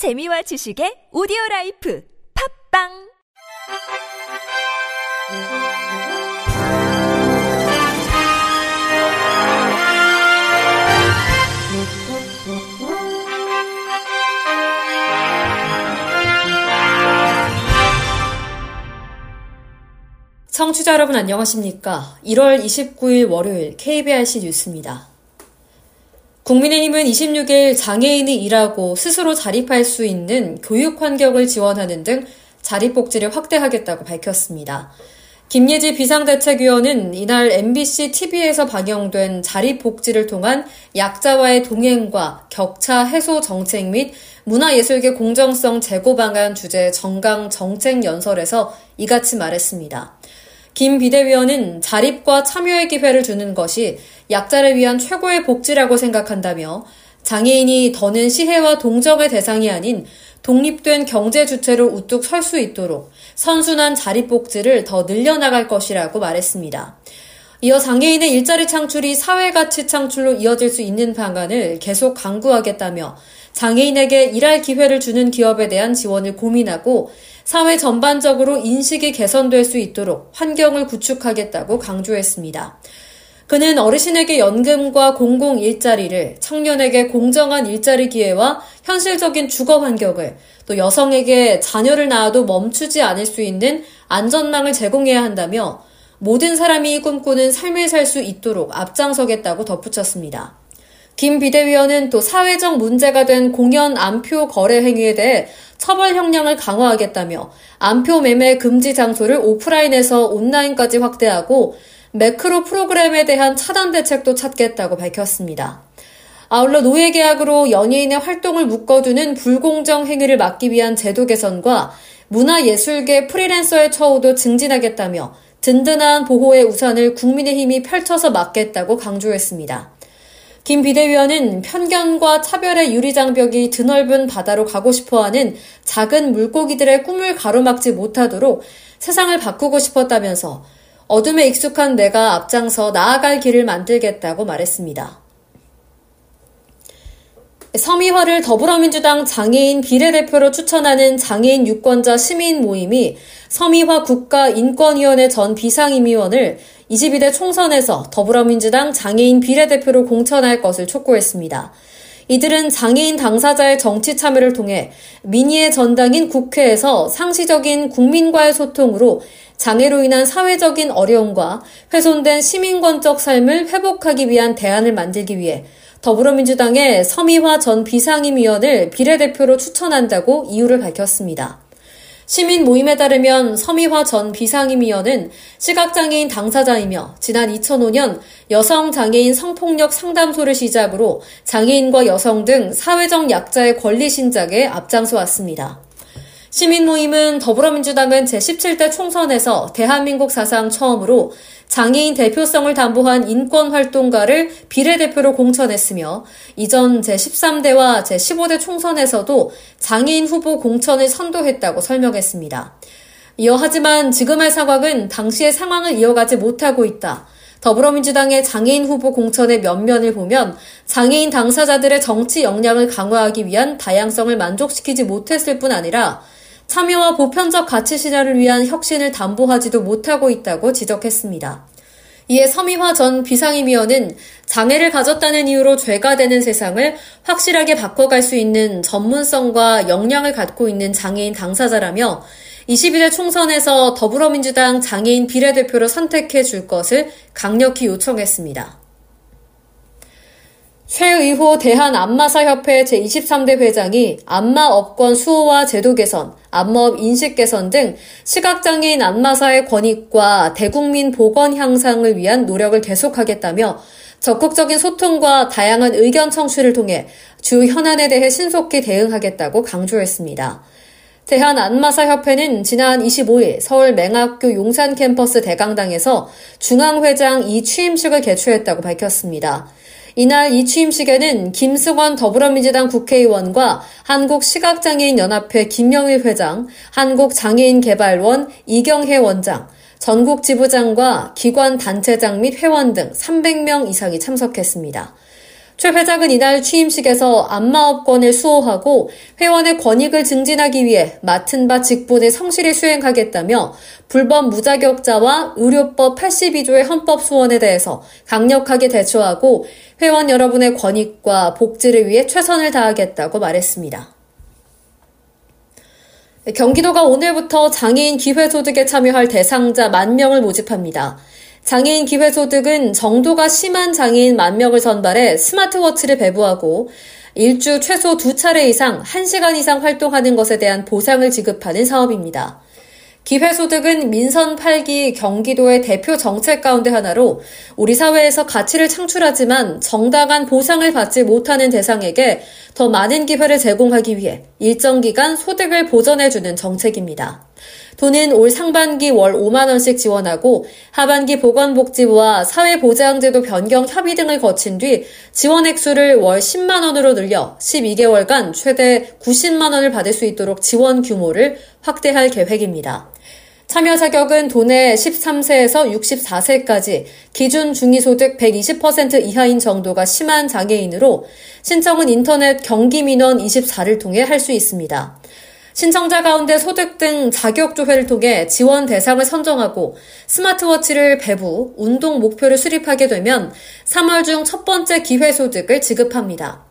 재미와 지식의 오디오 라이프 팝빵 청취자 여러분 안녕하십니까? 1월 29일 월요일 KBRC 뉴스입니다. 국민의힘은 26일 장애인이 일하고 스스로 자립할 수 있는 교육 환경을 지원하는 등 자립복지를 확대하겠다고 밝혔습니다. 김예지 비상대책위원은 이날 MBC TV에서 방영된 자립복지를 통한 약자와의 동행과 격차 해소 정책 및 문화예술계 공정성 제고 방안 주제 정강 정책 연설에서 이같이 말했습니다. 김 비대위원은 자립과 참여의 기회를 주는 것이 약자를 위한 최고의 복지라고 생각한다며 장애인이 더는 시혜와 동정의 대상이 아닌 독립된 경제 주체로 우뚝 설 수 있도록 선순환 자립복지를 더 늘려나갈 것이라고 말했습니다. 이어 장애인의 일자리 창출이 사회가치 창출로 이어질 수 있는 방안을 계속 강구하겠다며 장애인에게 일할 기회를 주는 기업에 대한 지원을 고민하고 사회 전반적으로 인식이 개선될 수 있도록 환경을 구축하겠다고 강조했습니다. 그는 어르신에게 연금과 공공 일자리를, 청년에게 공정한 일자리 기회와 현실적인 주거 환경을, 또 여성에게 자녀를 낳아도 멈추지 않을 수 있는 안전망을 제공해야 한다며 모든 사람이 꿈꾸는 삶을 살 수 있도록 앞장서겠다고 덧붙였습니다. 김 비대위원은 또 사회적 문제가 된 공연 암표 거래 행위에 대해 처벌 형량을 강화하겠다며 암표 매매 금지 장소를 오프라인에서 온라인까지 확대하고 매크로 프로그램에 대한 차단 대책도 찾겠다고 밝혔습니다. 아울러 노예 계약으로 연예인의 활동을 묶어두는 불공정 행위를 막기 위한 제도 개선과 문화예술계 프리랜서의 처우도 증진하겠다며 든든한 보호의 우산을 국민의힘이 펼쳐서 막겠다고 강조했습니다. 김 비대위원은 편견과 차별의 유리장벽이 드넓은 바다로 가고 싶어하는 작은 물고기들의 꿈을 가로막지 못하도록 세상을 바꾸고 싶었다면서 어둠에 익숙한 내가 앞장서 나아갈 길을 만들겠다고 말했습니다. 서미화를 더불어민주당 장애인 비례대표로 추천하는 장애인 유권자 시민 모임이 서미화 국가인권위원회 전 비상임위원을 22대 총선에서 더불어민주당 장애인 비례대표로 공천할 것을 촉구했습니다. 이들은 장애인 당사자의 정치 참여를 통해 민의의 전당인 국회에서 상시적인 국민과의 소통으로 장애로 인한 사회적인 어려움과 훼손된 시민권적 삶을 회복하기 위한 대안을 만들기 위해 더불어민주당의 서미화 전 비상임위원을 비례대표로 추천한다고 이유를 밝혔습니다. 시민 모임에 따르면 서미화 전 비상임위원은 시각장애인 당사자이며 지난 2005년 여성 장애인 성폭력 상담소를 시작으로 장애인과 여성 등 사회적 약자의 권리 신작에 앞장서 왔습니다. 시민 모임은 더불어민주당은 제17대 총선에서 대한민국 사상 처음으로 장애인 대표성을 담보한 인권활동가를 비례대표로 공천했으며 이전 제13대와 제15대 총선에서도 장애인 후보 공천을 선도했다고 설명했습니다. 이어 하지만 지금의 상황은 당시의 상황을 이어가지 못하고 있다. 더불어민주당의 장애인 후보 공천의 면면을 보면 장애인 당사자들의 정치 역량을 강화하기 위한 다양성을 만족시키지 못했을 뿐 아니라 참여와 보편적 가치 실현을 위한 혁신을 담보하지도 못하고 있다고 지적했습니다. 이에 서미화 전 비상임위원은 장애를 가졌다는 이유로 죄가 되는 세상을 확실하게 바꿔갈 수 있는 전문성과 역량을 갖고 있는 장애인 당사자라며 22대 총선에서 더불어민주당 장애인 비례대표로 선택해 줄 것을 강력히 요청했습니다. 최의호 대한안마사협회 제23대 회장이 안마업권 수호와 제도 개선, 안마업 인식 개선 등 시각장애인 안마사의 권익과 대국민 보건 향상을 위한 노력을 계속하겠다며 적극적인 소통과 다양한 의견 청취를 통해 주 현안에 대해 신속히 대응하겠다고 강조했습니다. 대한안마사협회는 지난 25일 서울 맹학교 용산 캠퍼스 대강당에서 중앙회장 이 취임식을 개최했다고 밝혔습니다. 이날 이 취임식에는 김승원 더불어민주당 국회의원과 한국시각장애인연합회 김영일 회장, 한국장애인개발원 이경혜 원장, 전국 지부장과 기관 단체장 및 회원 등 300명 이상이 참석했습니다. 최 회장은 이날 취임식에서 안마업권을 수호하고 회원의 권익을 증진하기 위해 맡은 바 직분을 성실히 수행하겠다며 불법 무자격자와 의료법 82조의 헌법 수원에 대해서 강력하게 대처하고 회원 여러분의 권익과 복지를 위해 최선을 다하겠다고 말했습니다. 경기도가 오늘부터 장애인 기회소득에 참여할 대상자 만 명을 모집합니다. 장애인 기회소득은 정도가 심한 장애인 만 명을 선발해 스마트워치를 배부하고 일주 최소 두 차례 이상 1시간 이상 활동하는 것에 대한 보상을 지급하는 사업입니다. 기회소득은 민선 8기 경기도의 대표 정책 가운데 하나로 우리 사회에서 가치를 창출하지만 정당한 보상을 받지 못하는 대상에게 더 많은 기회를 제공하기 위해 일정 기간 소득을 보전해주는 정책입니다. 도는 올 상반기 월 5만원씩 지원하고 하반기 보건복지부와 사회보장제도 변경 협의 등을 거친 뒤 지원 액수를 월 10만원으로 늘려 12개월간 최대 90만원을 받을 수 있도록 지원 규모를 확대할 계획입니다. 참여 자격은 도내 13세에서 64세까지 기준 중위소득 120% 이하인 정도가 심한 장애인으로 신청은 인터넷 경기민원 24를 통해 할 수 있습니다. 신청자 가운데 소득 등 자격 조회를 통해 지원 대상을 선정하고 스마트워치를 배부, 운동 목표를 수립하게 되면 3월 중 첫 번째 기회소득을 지급합니다.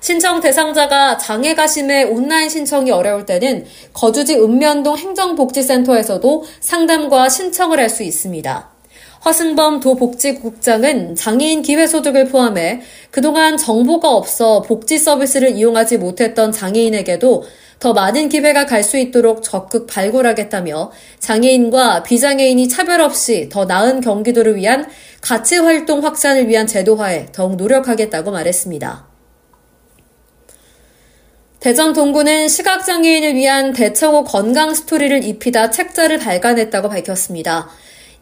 신청 대상자가 장애가 심해 온라인 신청이 어려울 때는 거주지 읍면동 행정복지센터에서도 상담과 신청을 할 수 있습니다. 화승범 도복지국장은 장애인 기회소득을 포함해 그동안 정보가 없어 복지 서비스를 이용하지 못했던 장애인에게도 더 많은 기회가 갈 수 있도록 적극 발굴하겠다며 장애인과 비장애인이 차별 없이 더 나은 경기도를 위한 가치 활동 확산을 위한 제도화에 더욱 노력하겠다고 말했습니다. 대전 동구는 시각장애인을 위한 대청호 건강 스토리를 입히다 책자를 발간했다고 밝혔습니다.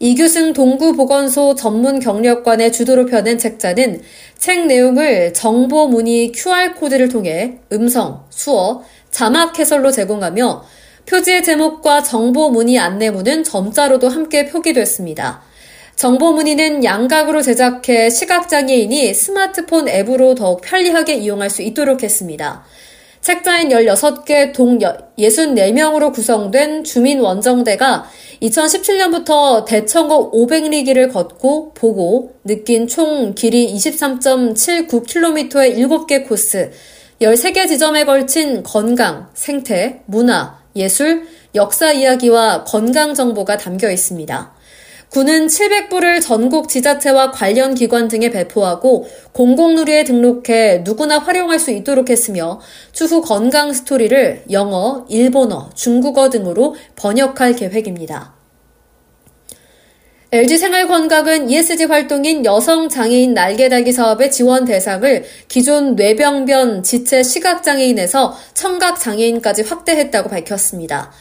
이규승 동구보건소 전문 경력관의 주도로 펴낸 책자는 책 내용을 정보 문의 QR코드를 통해 음성, 수어, 자막 해설로 제공하며 표지의 제목과 정보 문의 안내문은 점자로도 함께 표기됐습니다. 정보 문의는 양각으로 제작해 시각장애인이 스마트폰 앱으로 더욱 편리하게 이용할 수 있도록 했습니다. 책자인 16개 동 64명으로 구성된 주민원정대가 2017년부터 대청호 500리기를 걷고 보고 느낀 총 길이 23.79km의 7개 코스, 13개 지점에 걸친 건강, 생태, 문화, 예술, 역사 이야기와 건강 정보가 담겨 있습니다. 군은 700부를 전국 지자체와 관련 기관 등에 배포하고 공공누리에 등록해 누구나 활용할 수 있도록 했으며 추후 건강 스토리를 영어, 일본어, 중국어 등으로 번역할 계획입니다. LG생활건강은 ESG 활동인 여성 장애인 날개달기 사업의 지원 대상을 기존 뇌병변, 지체, 시각장애인에서 청각장애인까지 확대했다고 밝혔습니다.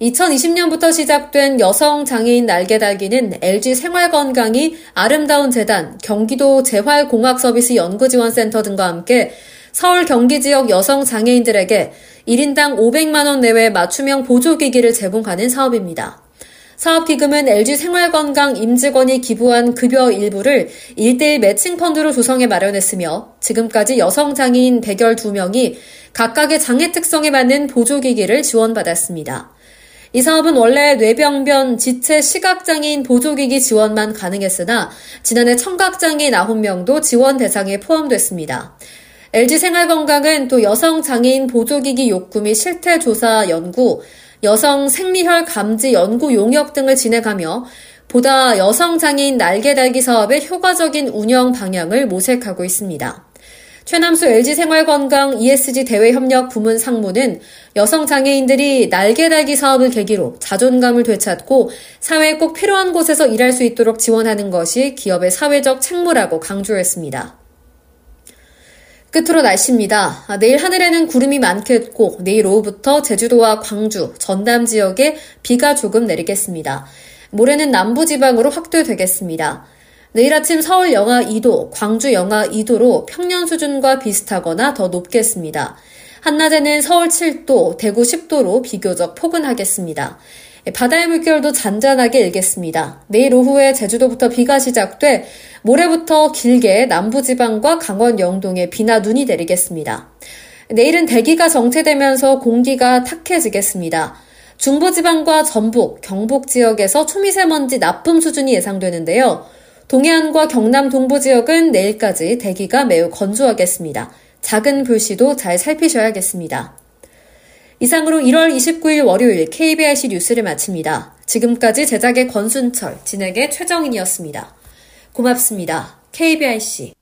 2020년부터 시작된 여성 장애인 날개 달기는 LG생활건강이 아름다운 재단, 경기도 재활공학서비스 연구지원센터 등과 함께 서울 경기 지역 여성 장애인들에게 1인당 500만원 내외 맞춤형 보조기기를 제공하는 사업입니다. 사업기금은 LG생활건강 임직원이 기부한 급여 일부를 1대1 매칭 펀드로 조성해 마련했으며 지금까지 여성 장애인 112명이 각각의 장애 특성에 맞는 보조기기를 지원받았습니다. 이 사업은 원래 뇌병변, 지체, 시각장애인 보조기기 지원만 가능했으나 지난해 청각장애인 9명도 지원 대상에 포함됐습니다. LG생활건강은 또 여성장애인 보조기기 욕구 및 실태조사 연구, 여성 생리혈 감지 연구 용역 등을 진행하며 보다 여성 장애인 날개 달기 사업의 효과적인 운영 방향을 모색하고 있습니다. 최남수 LG생활건강 ESG 대외협력 부문 상무는 여성 장애인들이 날개 달기 사업을 계기로 자존감을 되찾고 사회에 꼭 필요한 곳에서 일할 수 있도록 지원하는 것이 기업의 사회적 책무라고 강조했습니다. 끝으로 날씨입니다. 아, 내일 하늘에는 구름이 많겠고 내일 오후부터 제주도와 광주, 전남 지역에 비가 조금 내리겠습니다. 모레는 남부 지방으로 확대되겠습니다. 내일 아침 서울 영하 2도, 광주 영하 2도로 평년 수준과 비슷하거나 더 높겠습니다. 한낮에는 서울 7도, 대구 10도로 비교적 포근하겠습니다. 바다의 물결도 잔잔하게 일겠습니다. 내일 오후에 제주도부터 비가 시작돼 모레부터 길게 남부지방과 강원 영동에 비나 눈이 내리겠습니다. 내일은 대기가 정체되면서 공기가 탁해지겠습니다. 중부지방과 전북, 경북 지역에서 초미세먼지 나쁨 수준이 예상되는데요. 동해안과 경남 동부 지역은 내일까지 대기가 매우 건조하겠습니다. 작은 불씨도 잘 살피셔야겠습니다. 이상으로 1월 29일 월요일 KBRC 뉴스를 마칩니다. 지금까지 제작의 권순철, 진행의 최정인이었습니다. 고맙습니다. KBRC.